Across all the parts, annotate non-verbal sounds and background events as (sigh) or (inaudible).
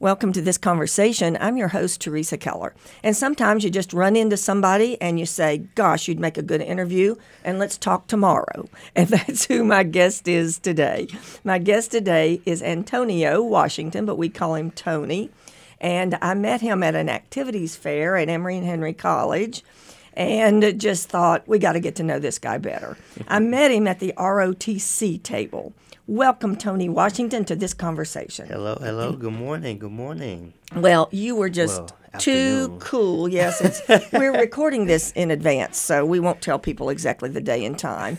Welcome to this conversation. I'm your host, Teresa Keller. And sometimes you just run into somebody and you say, Gosh, you'd make a good interview, and let's talk tomorrow. (laughs) And that's who my guest is today. My guest today is Antonio Washington, but we call him Tony. And I met him at an activities fair at Emory and Henry College and just thought, we got to get to know this guy better. I met him at the ROTC table. Welcome, Tony Washington, to this conversation. Hello, hello. Good morning. Good morning. Well, you were just Well, too cool. Yes, it's, (laughs) we're recording this in advance, so we won't tell people exactly the day and time.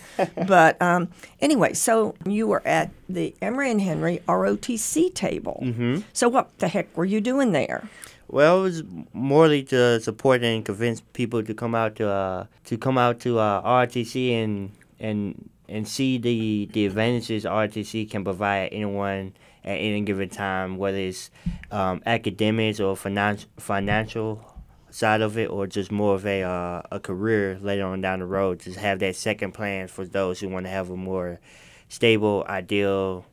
But um, anyway, so you were at the Emory and Henry ROTC table. Mm-hmm. So what the heck were you doing there? Well, it was morely to support and convince people to come out to uh, to come out to uh, ROTC and and and see the the advantages ROTC can provide anyone at any given time, whether it's um, academics or finance, financial side of it, or just more of a uh, a career later on down the road. Just have that second plan for those who want to have a more stable ideal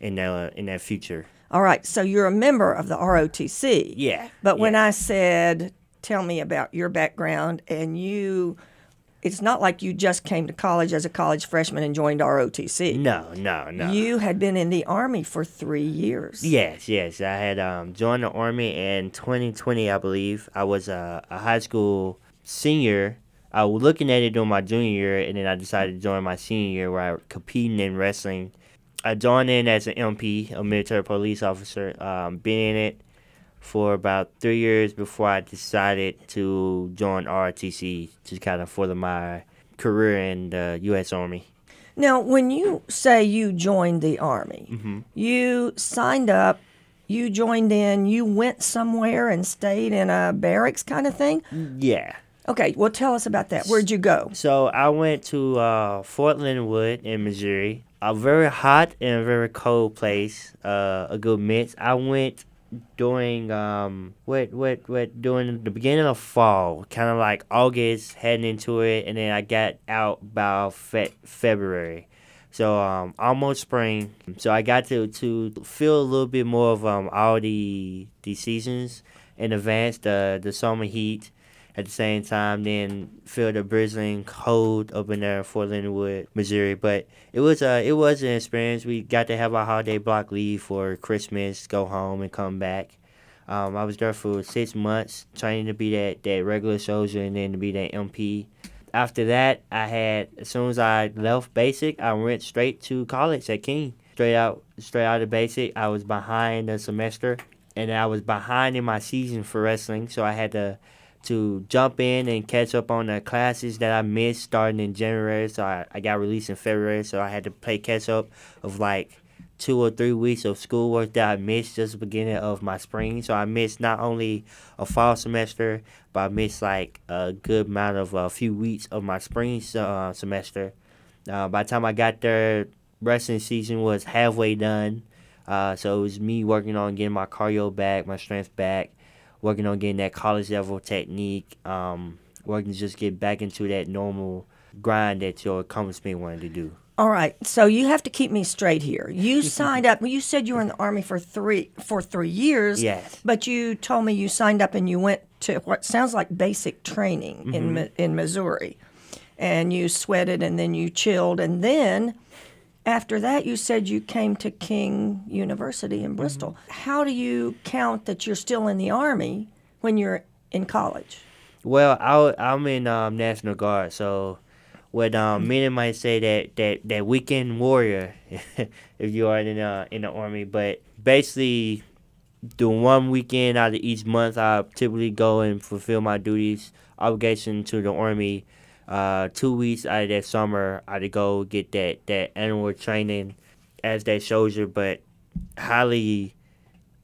in their in their future. All right, so you're a member of the ROTC. Yeah, But when yeah. I said, tell me about your background, and you, it's not like you just came to college as a college freshman and joined ROTC. No, no, no. You had been in the Army for three years. Yes, yes. I had um, joined the army in 2020, I believe. I was a, a high school senior. I was looking at it during my junior year, and then I decided to join my senior year where I was competing in wrestling. I joined in as an MP, a military police officer. Um, been in it for about three years before I decided to join ROTC, to kind of further my career in the U.S. Army. Now, when you say you joined the Army, Mm-hmm. you signed up, you joined in, you went somewhere and stayed in a barracks kind of thing? Yeah. Okay, well, tell us about that. Where'd you go? So I went to uh, Fort Leonard Wood in Missouri, a very hot and very cold place, uh, a good mix. I went during um what what what during the beginning of fall, kind of like August, heading into it, and then I got out by fe- February. So um almost spring. So I got to to feel a little bit more of um all the the seasons in advance, the the summer heat at the same time then feel the bristling cold up in there in Fort Leonard Wood, Missouri. But it was a it was an experience. We got to have our holiday block leave for Christmas, go home and come back. Um, I was there for six months training to be that, that regular soldier and then to be that MP. After that, I had as soon as I left basic, I went straight to college at King. Straight out, straight out of basic, I was behind a semester, and I was behind in my season for wrestling, so I had to to jump in and catch up on the classes that I missed starting in January. So I, I got released in February, so I had to play catch up of like two or three weeks of schoolwork that I missed just the beginning of my spring. So I missed not only a fall semester, but I missed like a good amount of a few weeks of my spring uh, semester. Uh, by the time I got there, wrestling season was halfway done. Uh, so it was me working on getting my cardio back, my strength back, working on getting that college level technique, um, working to just get back into that normal grind that your accomplishment wanted to do. All right, so you have to keep me straight here. You (laughs) signed up. You said you were in the army for three for three years. Yes. But you told me you signed up and you went to what sounds like basic training in in Missouri, and you sweated and then you chilled and then after that you said you came to King University in Bristol. How do you count that you're still in the army when you're in college? Well, I, I'm in um, National Guard, so what um, many might say that, that, that weekend warrior, (laughs) if you are in the, in the army, but basically, the one weekend out of each month, I typically go and fulfill my duties, obligation to the army. Uh, two weeks out of that summer, I had to go get that, that annual training as that soldier, but highly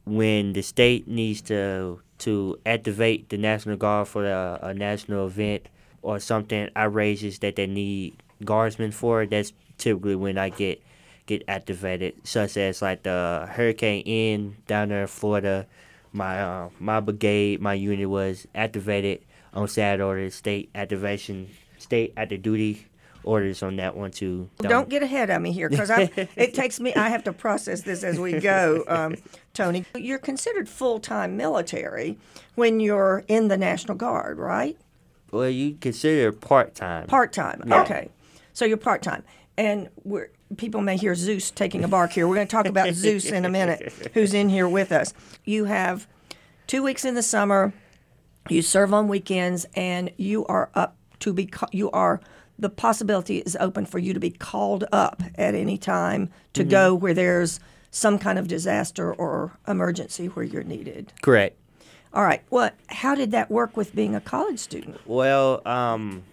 when the state needs to to activate the National Guard for a, a national event or something outrageous that they need guardsmen for, that's typically when I get get activated, such as like the Hurricane Ian down there in Florida. My uh, my brigade, my unit was activated on Saturday state activation, state the duty orders on that one too. Don't get ahead of me here because (laughs) it takes me. I have to process this as we go. Um, Tony. You're considered full time military when you're in the National Guard, right? Well, you consider part time. Part time. Yeah. Okay. So you're part time. And we're, people may hear Zeus taking a bark here. We're going to talk about Zeus in a minute, who's in here with us. You have two weeks in the summer, you serve on weekends, and you are up to be, you are, the possibility is open for you to be called up at any time to go where there's some kind of disaster or emergency where you're needed. Correct. All right. Well, how did that work with being a college student? Well, um,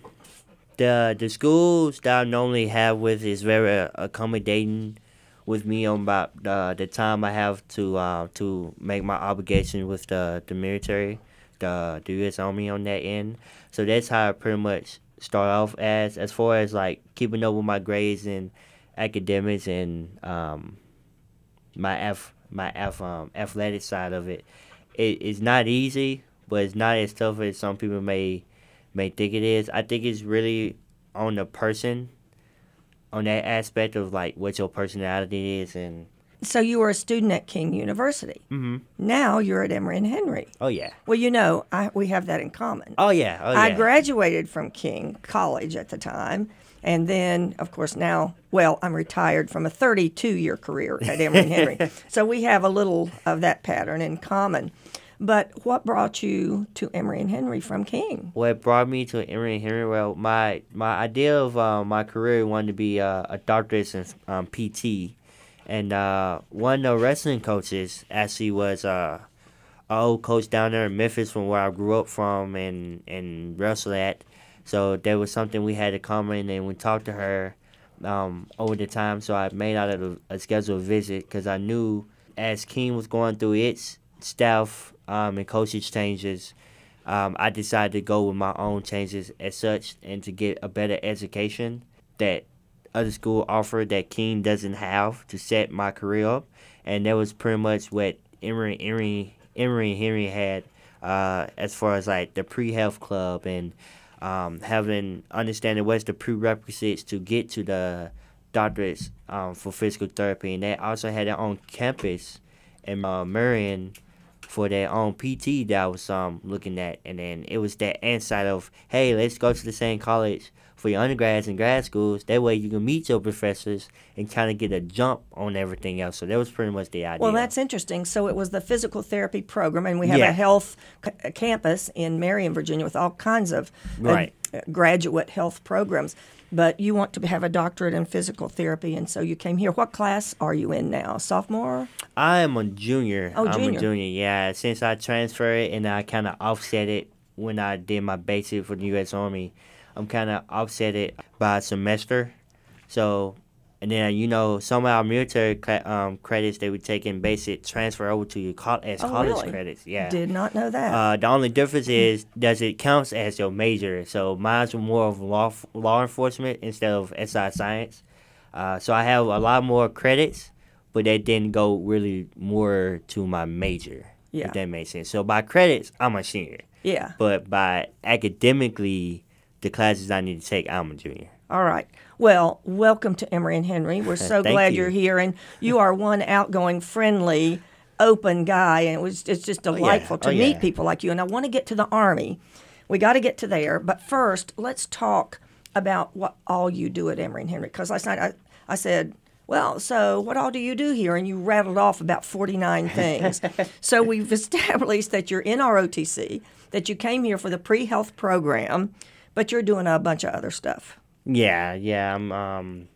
the the schools that I normally have with is very accommodating with me on about the the time I have to uh, to make my obligation with the the military, the the U.S. Army on that end. So that's how I pretty much start off as as far as like keeping up with my grades and academics and um, my F my F um, athletic side of it. It is not easy, but it's not as tough as some people may may think it is. I think it's really on the person, on that aspect of like what your personality is, and So you were a student at King University. Mhm. Now you're at Emory and Henry. oh yeah, Well, you know, I, we have that in common. oh yeah, oh yeah. I graduated from King College at the time, and then, of course, now, well, I'm retired from a 32 year career at Emory and Henry. (laughs) So we have a little of that pattern in common. But what brought you to Emory and Henry from King? what brought me to Emory and Henry? Well, my my idea of uh, my career wanted to be uh, a doctorate in um, PT, and uh, one of the wrestling coaches actually was uh, an old coach down there in Memphis from where I grew up from and and wrestled at. So there was something we had in common, and we talked to her um, over the time. So I made out a, a scheduled visit because I knew as King was going through its staff um, and coaching changes um, I decided to go with my own changes as such and to get a better education that other school offer that King doesn't have to set my career up. And that was pretty much what Emory, Emory, Emory Henry had uh, as far as like the pre-health club and um, having understanding what's the prerequisites to get to the doctorates um, for physical therapy. And they also had their own campus in uh, Marion for their own PT that I was um looking at, and then it was that insight of hey, let's go to the same college for your undergrads and grad schools. That way you can meet your professors and kind of get a jump on everything else. So that was pretty much the idea. Well, that's interesting. So it was the physical therapy program, and we have Yeah. a health c- campus in Marion, Virginia, with all kinds of uh, Right. graduate health programs. But you want to have a doctorate in physical therapy, and so you came here. What class are you in now? Sophomore? I am a junior. Oh, I'm junior. a junior. Yeah, since I transferred and I kind of offset it when I did my basic for the U.S. Army, I'm kind of offset it by semester. So, and then you know some of our military cla- um, credits that we take in basic transfer over to your col- as Oh, college really? credits. Yeah. Did not know that. Uh, the only difference is does it counts as your major? So mine's were more of law law enforcement instead of SI science. Uh, so I have a lot more credits, but that didn't go really more to my major. Yeah. If that makes sense. So by credits, I'm a senior, yeah. but by academically, the classes I need to take, I'm a junior. All right. Well, welcome to Emory and Henry. We're (laughs) so glad you. you're here, and you are one outgoing, friendly, open guy, and it was it's just oh, delightful to Oh, meet yeah. people like you. And I want to get to the Army. We got to get to there, but first, let's talk about what all you do at Emory and Henry. Because last night I, I said. Well, so what all do you do here? And you rattled off about 49 (laughs) things. so we've (laughs) established that you're in ROTC, that you came here for the pre health program, but you're doing a bunch of other stuff. Yeah, yeah. I'm um.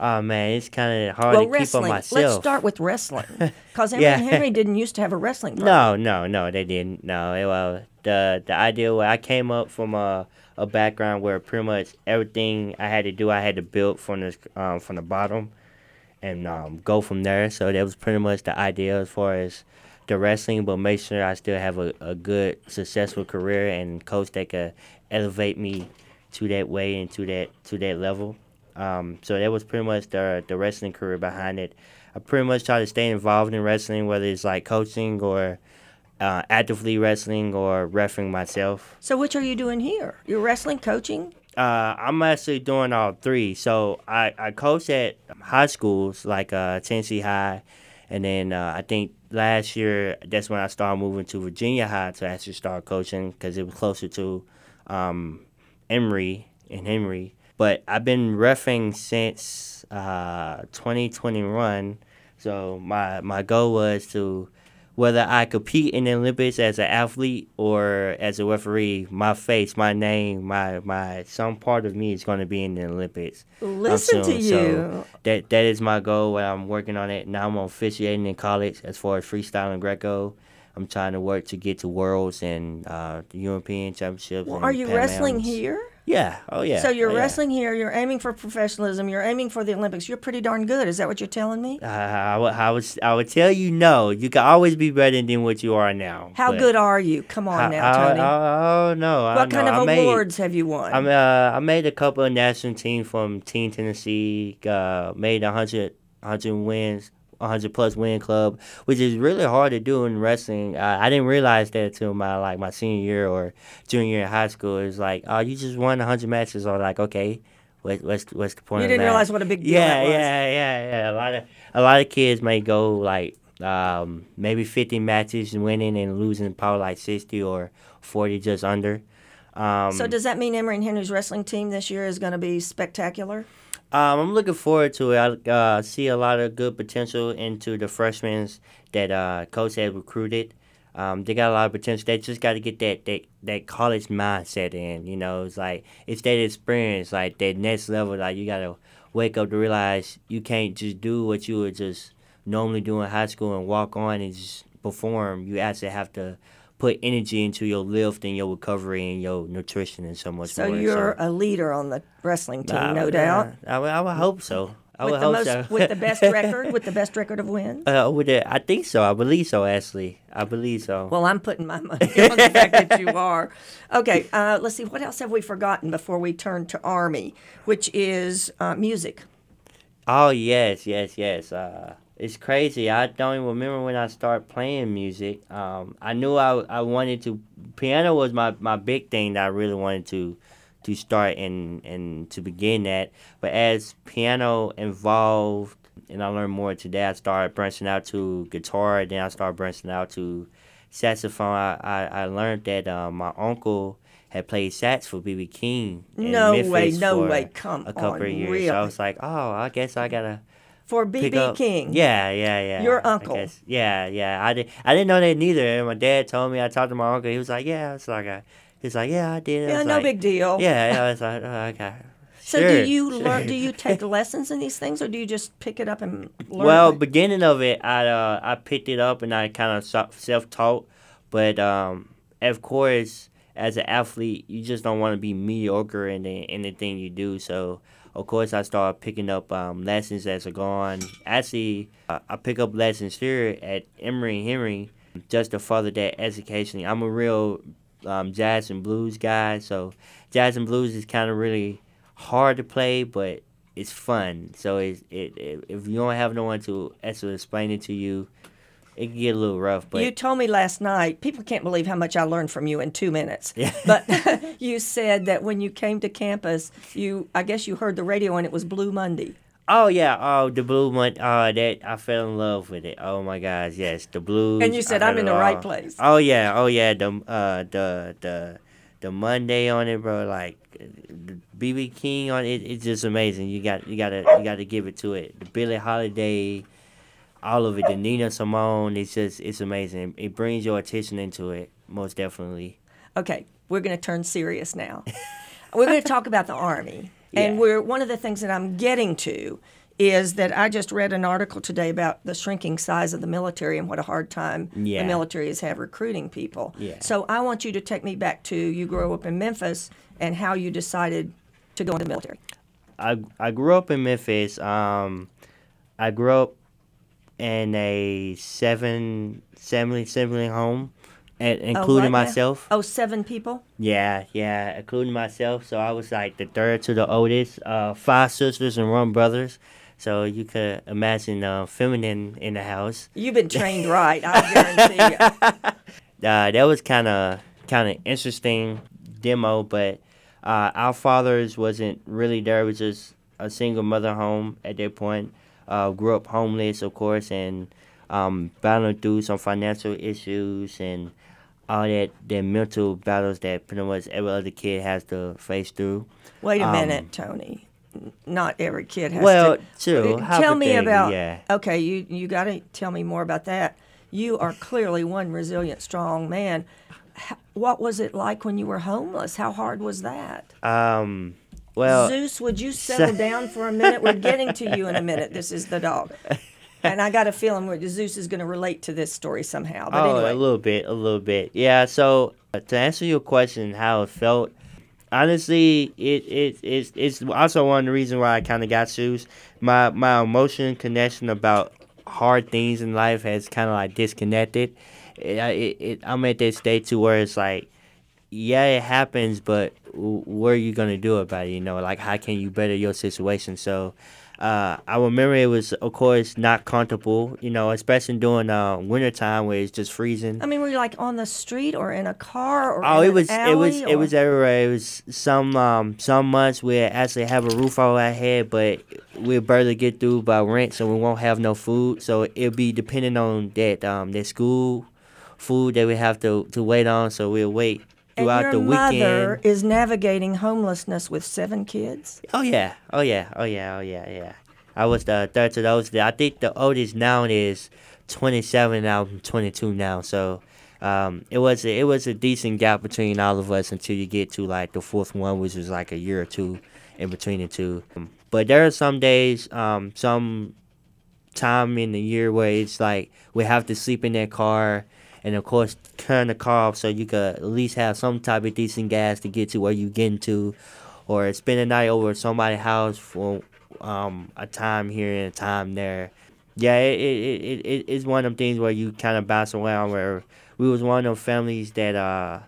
Oh man, it's kind of hard well, to keep on myself. Let's start with wrestling, (laughs) because Emory Yeah. Henry (laughs) didn't used to have a wrestling. Program. No, no, no, they didn't. No, it, well, the the idea where I came up from a a background where pretty much everything I had to do, I had to build from the um, from the bottom, and um, go from there. So that was pretty much the idea as far as the wrestling, but make sure I still have a, a good, successful career and coach that could elevate me to that way and to that to that level. Um, so that was pretty much the the wrestling career behind it. I pretty much try to stay involved in wrestling, whether it's like coaching or uh, actively wrestling or refereeing myself. So which are you doing here? You're wrestling, coaching. Uh, I'm actually doing all three. So I, I coach at high schools like uh, Tennessee High And then uh, I think last year that's when I started moving to Virginia High to actually start coaching because it was closer to um, Emory and Henry. But I've been refing since uh, 2021. So my my goal was to whether I compete in the Olympics as an athlete or as a referee, my face, my name, my my some part of me is going to be in the Olympics. Listen to you. So that that is my goal. I'm working on it now. I'm officiating in college as far as freestyle and Greco. I'm trying to work to get to Worlds and uh, European Championships. Well, are you Pan wrestling Ams. here? Yeah. Oh yeah. So you're Oh, yeah. wrestling here. You're aiming for professionalism. You're aiming for the Olympics. You're pretty darn good. Is that what you're telling me? Uh, I, would, I would tell you no. You can always be better than what you are now. How good are you? Come on I, now, Tony. Oh no. I what know. kind of I made- awards have you won? I'm uh I made a couple of national teams from Team Tennessee. Uh, made a hundred hundred wins, a hundred plus win club, which is really hard to do in wrestling. Uh, I didn't realize that until my like my senior year or junior year in high school. It's like, oh, you just won a hundred matches. Or like, okay, what, what's what's the point? you of didn't realize what a big deal Yeah, that was. yeah, yeah, yeah. A lot of a lot of kids may go like um, maybe fifty matches winning and losing probably like sixty or forty just under. Um, So does that mean Emory and Henry's wrestling team this year is going to be spectacular? Um, I'm looking forward to it. I uh, see a lot of good potential into the freshmen that uh, coach has recruited. Um, they got a lot of potential. They just got to get that, that that college mindset in. You know, it's like it's that experience, like that next level. Like you got to wake up to realize you can't just do what you would just normally do in high school and walk on and just perform. You actually have to put energy into your lift and your recovery and your nutrition and so much So more. you're a leader on the wrestling team, Uh, no yeah, doubt. I, would- I would hope so. I With would the hope most, so. with the best (laughs) record, with the best record of wins. uh, with the, I think so. I believe so. Ashley, I believe so. Well, I'm putting my money (laughs) on the fact that you are. Okay, uh, let's see. What else have we forgotten before we turn to Army, which is uh, music? oh yes, yes, yes. Uh, it's crazy. I don't even remember when I started playing music. Um, I knew I, I wanted to. Piano was my, my big thing that I really wanted to to start and and to begin at. But as piano evolved and I learned more today, I started branching out to guitar. Then I started branching out to saxophone. I, I, I learned that uh, my uncle had played sax for BB King. in No way, no for way. Come a couple on, of years. really? So I was like, oh, I guess I gotta For BB. King. Yeah, yeah, yeah. Your uncle. Yeah, yeah. I did. I didn't know that neither. And my dad told me. I talked to my uncle. He was like, yeah. It's like a. He's like, yeah, I did. I Yeah, no like, big deal. Yeah, yeah. I was like, oh, okay. (laughs) So Sure, do you sure. learn? Do you (laughs) take lessons in these things, or do you just pick it up and learn? Well, beginning of it, I uh, I picked it up and I kind of self taught, but um, of course, as an athlete, you just don't want to be mediocre in in the thing you do. So, of course, I started picking up um, lessons as I go on. Actually, uh, I pick up lessons here at Emory Henry just to further that education. I'm a real um, jazz and blues guy, so jazz and blues is kind of really hard to play, but it's fun. So it's, it, it if you don't have no one to actually explain it to you, it can get a little rough. But you told me last night. People can't believe how much I learned from you in two minutes. Yeah. (laughs) But (laughs) you said that when you came to campus, you I guess you heard the radio and it was Blue Monday. oh yeah, oh the blue one, oh that I fell in love with it. Oh my gosh, yes, the blues. And you said, "I'm in the right place." Oh yeah, oh yeah, the uh the the the Monday on it, bro. Like BB King on it, it's just amazing. You got you gotta you gotta give it to it. The Billie Holiday. All of it, the Nina Simone, it's just, it's amazing. It brings your attention into it, most definitely. Okay, we're going to turn serious now. we're going to talk about the Army. (laughs) And we're one of the things that I'm getting to is that I just read an article today about the shrinking size of the military and what a hard time Yeah. the military has had recruiting people. Yeah. So I want you to take me back to you grew up in Memphis and how you decided to go into the military. I I grew up in Memphis. Um, I grew up in a seven sibling sibling home, and including myself. Oh, seven people? Yeah, yeah, including myself. So I was like the third to the oldest. Uh, five sisters and one brothers. So you could imagine uh, feminine in the house. You've been trained (laughs) right, I guarantee you. (laughs) uh, that was kind of kind of interesting demo, but uh, our fathers wasn't really there. It was just a single mother home at that point. Uh, grew up homeless, of course, and um, battling through some financial issues and all that the mental battles that pretty much every other kid has to face through. Wait a Um, minute, Tony. Not every kid has Well, to. true. Uh, Tell me Hypothetically, about. yeah. Okay, you you got to tell me more about that. You are clearly one resilient, strong man. What was it like when you were homeless? How hard was that? Um, well, Zeus, would you (laughs) settle down for a minute? We're getting to you in a minute. This is the dog. And I got a feeling where Zeus is going to relate to this story somehow. But oh, anyway, a little bit, a little bit. Yeah. So uh, to answer your question, how it felt, honestly, it it it's it's also one of the reasons why I kind of got Zeus. My my emotion connection about hard things in life has kind of like disconnected. It, I- it, it, I'm at that state to where it's like, yeah, it happens, but w- what are you gonna do about it? You know, like how can you better your situation? So. Uh, I remember it was, of course, not comfortable, you know, especially during uh, wintertime where it's just freezing. I mean, were you like on the street or in a car or Oh, it an was it was it was everywhere. It was some um some months we actually have a roof over our head, but we'll barely get through by rent, so we won't have no food. So it'll be depending on that um that school food that we have to to wait on. So we'll wait and your the mother is navigating homelessness with seven kids. Oh yeah, oh yeah, oh yeah, oh yeah, yeah. I was the third to those. I think the oldest now is twenty seven. Now I'm twenty two now. So. Um, it was a, it was a decent gap between all of us until you get to like the fourth one, which was like a year or two in between the two. But there are some days, um, some time in the year where it's like we have to sleep in that car, and of course turn the car off so you could at least have some type of decent gas to get to where you getting to, or spend a night over at somebody's house for um, a time here and a time there. Yeah, it, it, it, it it's one of them things where you kind of bounce around. Where we was one of them families that uh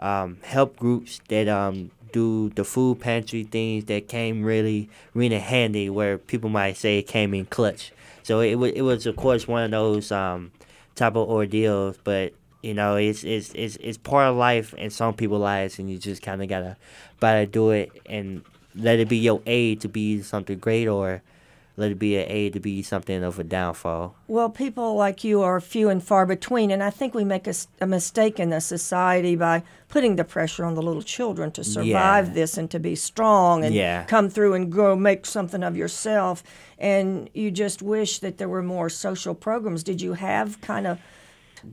um help groups that um do the food pantry things that came really really handy. Where people might say it came in clutch. So it was it was of course one of those um type of ordeals, but you know it's it's it's it's part of life in some people's lives, and you just kind of gotta gotta do it and let it be your aid to be something great, or let it be an aid to be something of a downfall. Well, people like you are few and far between, and I think we make a mistake in the society by putting the pressure on the little children to survive Yeah. this and to be strong and Yeah. come through and go make something of yourself. And you just wish that there were more social programs. Did you have kind of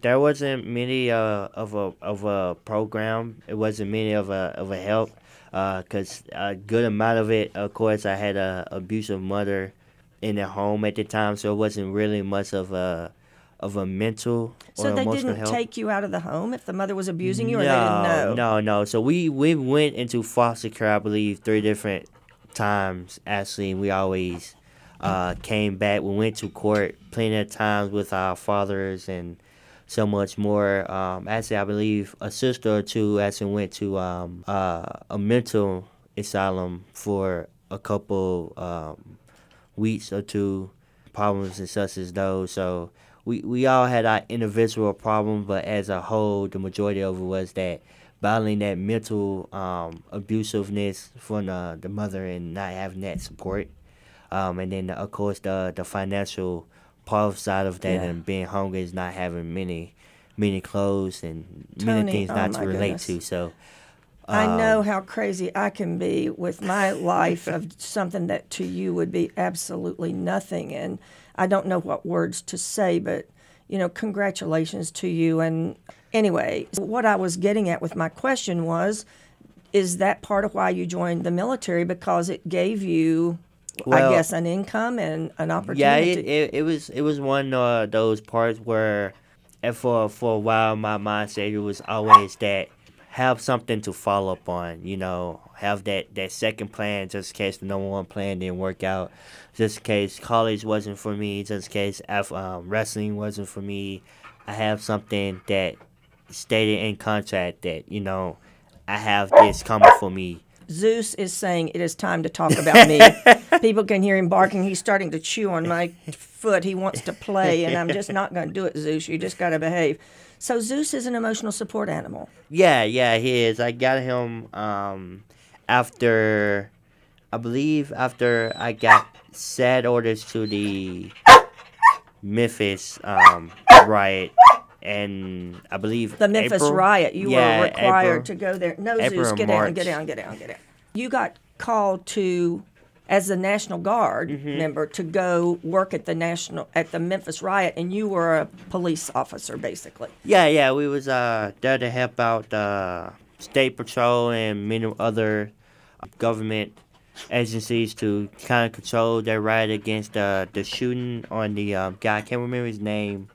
There wasn't many uh, of a of a program. It wasn't many of a of a help, because a good amount of it, of course, I had a abusive mother in the home at the time, so it wasn't really much of a of a mental or so they emotional didn't help. take you out of the home if the mother was abusing you, or they didn't know? No, no. So we we went into foster care, I believe, three different times. Actually, we always uh, came back. We went to court plenty of times with our fathers and so much more. Um, actually, I believe a sister or two actually went to um, uh, a mental asylum for a couple um, weeks or two, problems and such as those. So we, we all had our individual problems, but as a whole, the majority of it was that battling that mental um, abusiveness from the, the mother and not having that support. Um, and then, of course, the, the financial part side of that Yeah. and being hungry is not having many many clothes and Tony, many things oh not to relate goodness. to. So I know um, how crazy I can be with my life of (laughs) something that to you would be absolutely nothing. And I don't know what words to say, but, you know, congratulations to you. And anyway, what I was getting at with my question was is that part of why you joined the military? Because it gave you, I guess, an income and an Yeah, opportunity. it, it, it was it was one of those parts where, and for for a while, my mindset was always that have something to follow up on. You know, have that that second plan just in case the number one plan didn't work out, just in case college wasn't for me, just in case um, wrestling wasn't for me. I have something that stated in contract that you know I have this coming for me. Zeus is saying it is time to talk about me. (laughs) People can hear him barking. He's starting to chew on my foot. He wants to play, and I'm just not going to do it, Zeus. You just got to behave. So Zeus is an emotional support animal. Yeah, yeah, he is. I got him um after I believe after I got sad orders to the Memphis um, riot, and I believe The Memphis April? riot. You Yeah, were required April. to go there. No, April Zeus, get down, get down, get down, get down. You got called to, as a National Guard Mm-hmm. member, to go work at the national at the Memphis riot, and you were a police officer, basically. Yeah, yeah, we was uh there to help out uh, state patrol and many other government agencies to kind of control their riot against uh, the shooting on the um, guy. I can't remember his name.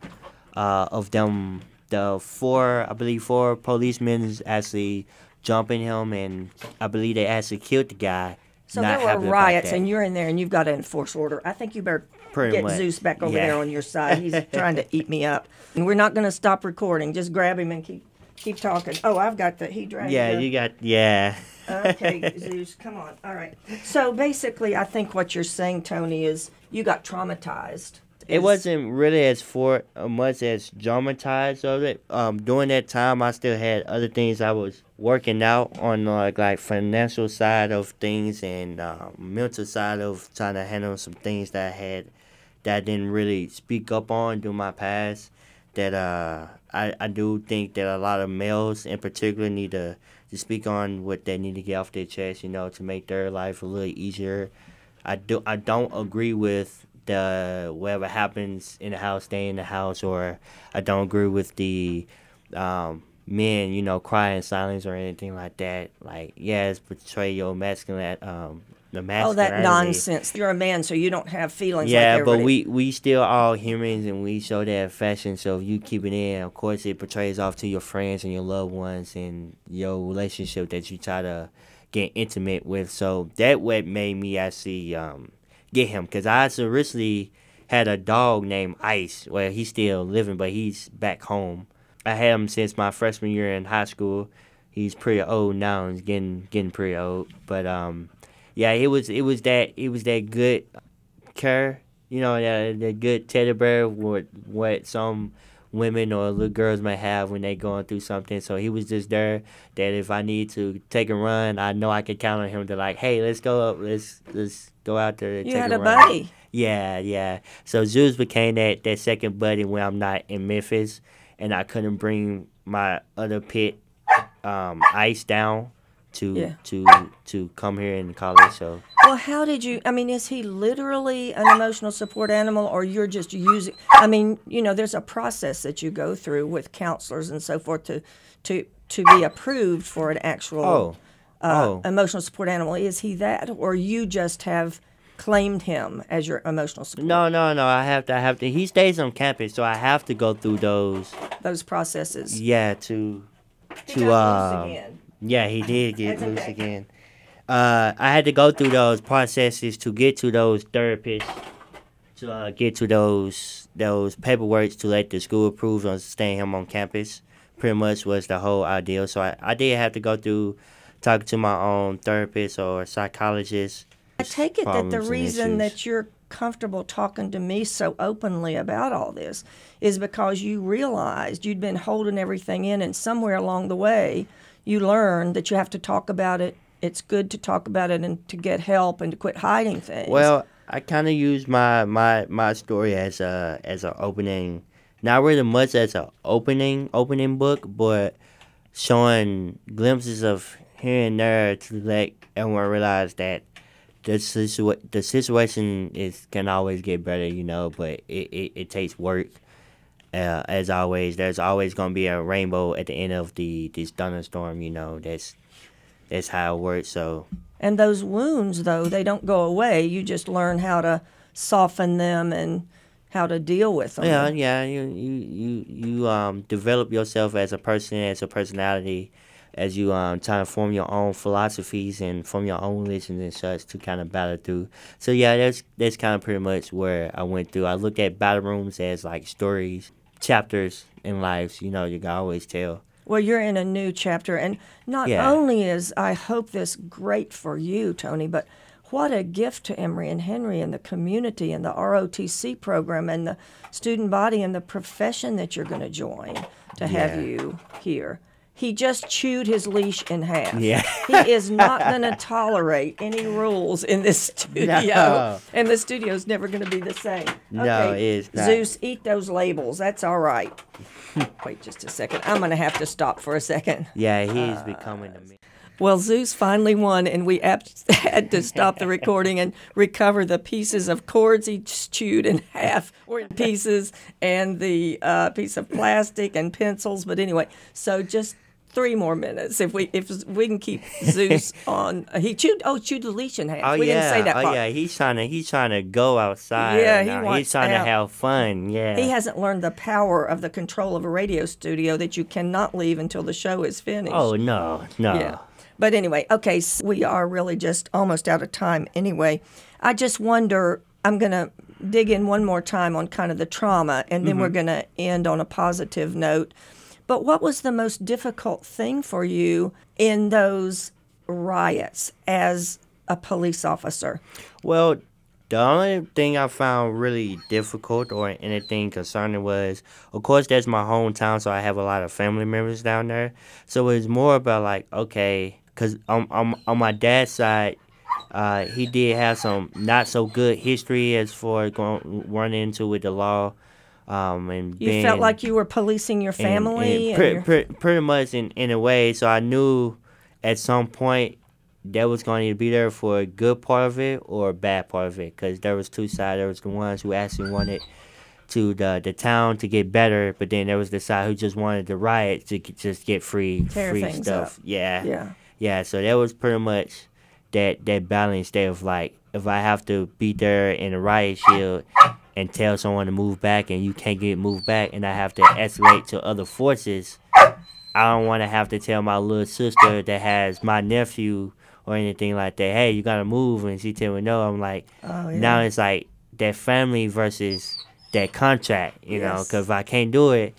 Uh, of them, the four, I believe, four policemen actually jumping him, and I believe they actually killed the guy. So Not there happy were about riots, that. and you're in there, and you've got to enforce order. I think you better Pretty get much. Zeus back over Yeah. there on your side. He's (laughs) trying to eat me up, and we're not going to stop recording. Just grab him and keep keep talking. Oh, I've got the he dragged. yeah, the- you got yeah. okay, (laughs) Zeus, come on. All right. So basically, I think what you're saying, Tony, is you got traumatized. It Is- wasn't really as for uh, much as traumatized of it. Um, during that time, I still had other things I was working out on, like like financial side of things and uh, mental side of trying to handle some things that I had that I didn't really speak up on during my past. That uh, I I do think that a lot of males in particular need to to speak on what they need to get off their chest, you know, to make their life a little easier. I do I don't agree with the whatever happens in the house, stay in the house, or I don't agree with the um, men, you know, cry in silence or anything like that. Like, yes, portray your masculine, um, the Oh, masculinity. that nonsense. You're a man, so you don't have feelings. Yeah, like but we we still all humans and we show that affection. So if you keep it in, of course, it portrays off to your friends and your loved ones and your relationship that you try to get intimate with. So that what made me actually um, get him because I originally had a dog named Ice. Well, he's still living, but he's back home. I had him since my freshman year in high school. He's pretty old now. He's getting getting pretty old, but um, yeah, it was it was that it was that good care, you know, that that good teddy bear what what some women or little girls may have when they going through something. So he was just there that if I need to take a run, I know I could count on him to like, hey, let's go up, let's let's go out there. And you take had a a run. buddy. Yeah, yeah. So Zeus became that, that second buddy when I'm not in Memphis, and I couldn't bring my other pit, um, Ice down to Yeah. to to come here in college. So Well, how did you? I mean, is he literally an emotional support animal, or you're just using? I mean, you know, there's a process that you go through with counselors and so forth to to to be approved for an actual oh uh, oh emotional support animal. Is he that, or you just have claimed him as your emotional support? no no no. I have to I have to. He stays on campus, so I have to go through those. those processes. Yeah, to He to um, again. Yeah, he did get (laughs) loose okay. again. Uh, I had to go through those processes to get to those therapists, to uh, get to those those paperwork to let the school approve on staying him on campus. Pretty much was the whole idea. So I, I did have to go through talking to my own therapist or psychologist. I take it that the reason that you're comfortable talking to me so openly about all this is because you realized you'd been holding everything in, and somewhere along the way, you learned that you have to talk about it. It's good to talk about it and to get help and to quit hiding things. Well, I kind of use my my my story as a as an opening, not really much as an opening opening book, but showing glimpses of here and there to let everyone realize that the situa- the situation is can always get better, you know, but it, it, it takes work. Uh, as always, there's always gonna be a rainbow at the end of the this thunderstorm, you know. That's that's how it works. So and those wounds, though, they don't go away. You just learn how to soften them and how to deal with them. Yeah, yeah. You you you you um develop yourself as a person, as a personality, as you um try to form your own philosophies and form your own religions and such to kind of battle through. So yeah, that's that's kind of pretty much where I went through. I look at battle rooms as like stories, chapters in lives. You know, you can always tell. Well, you're in a new chapter, and not Yeah. only is I hope this great for you, Tony, but what a gift to Emory and Henry and the community and the ROTC program and the student body and the profession that you're going to join to have you here. He just chewed his leash in half. Yeah. he is not going to tolerate any rules in this studio. No. And the studio's never going to be the same. No, it is not. Zeus, eat those labels. That's all right. (laughs) Wait just a second. I'm going to have to stop for a second. Yeah, he's becoming a man. Well, Zeus finally won, and we (laughs) had to stop the recording and recover the pieces of cords he chewed in half or in pieces, and the uh, piece of plastic and pencils. But anyway, so just three more minutes if we if we can keep (laughs) Zeus on. He chewed oh chewed the leash in half. Oh we yeah, didn't say that oh part. yeah. He's trying to he's trying to go outside. Yeah, he wants He's trying out. to have fun. Yeah. He hasn't learned the power of the control of a radio studio that you cannot leave until the show is finished. oh no, no. Yeah. But anyway, okay, so we are really just almost out of time anyway. I just wonder, I'm going to dig in one more time on kind of the trauma, and then we're mm-hmm. going to end on a positive note. But what was the most difficult thing for you in those riots as a police officer? Well, the only thing I found really difficult or anything concerning was, of course, that's my hometown, so I have a lot of family members down there. So it's more about like, okay, because on, on, my dad's side, uh, he did have some not so good history as far as going running into with the law. Um, and You being, felt like you were policing your family? and and pre- your- pre- pretty much in, in a way. So I knew at some point that was going to be there for a good part of it or a bad part of it because there was two sides. There was the ones who actually wanted to the the town to get better, but then there was the side who just wanted the riot to get, just get free Tear free stuff. up. Yeah, yeah. yeah. So that was pretty much that that balance there of like if I have to be there in a riot shield and tell someone to move back and you can't get moved back and I have to escalate to other forces, I don't want to have to tell my little sister that has my nephew or anything like that, hey, you gotta move, and she tell me no. I'm like, Oh, yeah. now it's like that family versus that contract, you know, 'cause know, because if I can't do it,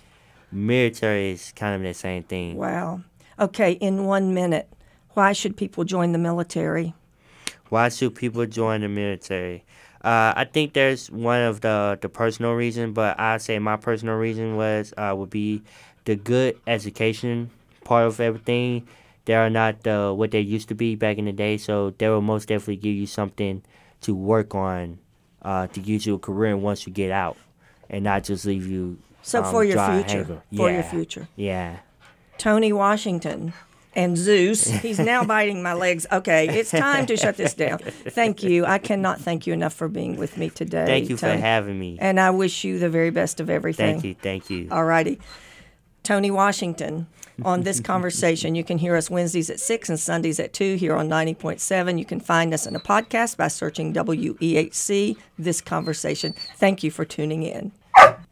military is kind of the same thing. Wow. Okay, in one minute, why should people join the military? Why should people join the military? Uh, I think there's one of the the personal reason, but I'd say my personal reason was uh, would be the good education part of everything. They are not uh, what they used to be back in the day, so they will most definitely give you something to work on, uh, to give you a career once you get out, and not just leave you. So um, for your future, for your future. Yeah. Tony Washington and Zeus. He's now biting my legs. Okay, it's time to shut this down. Thank you. I cannot thank you enough for being with me today. Thank you for having me. And I wish you the very best of everything. Thank you. Thank you. All righty. Tony Washington on this (laughs) conversation. You can hear us Wednesdays at 6 and Sundays at 2 here on 90.7. You can find us in a podcast by searching WEHC, This Conversation. Thank you for tuning in.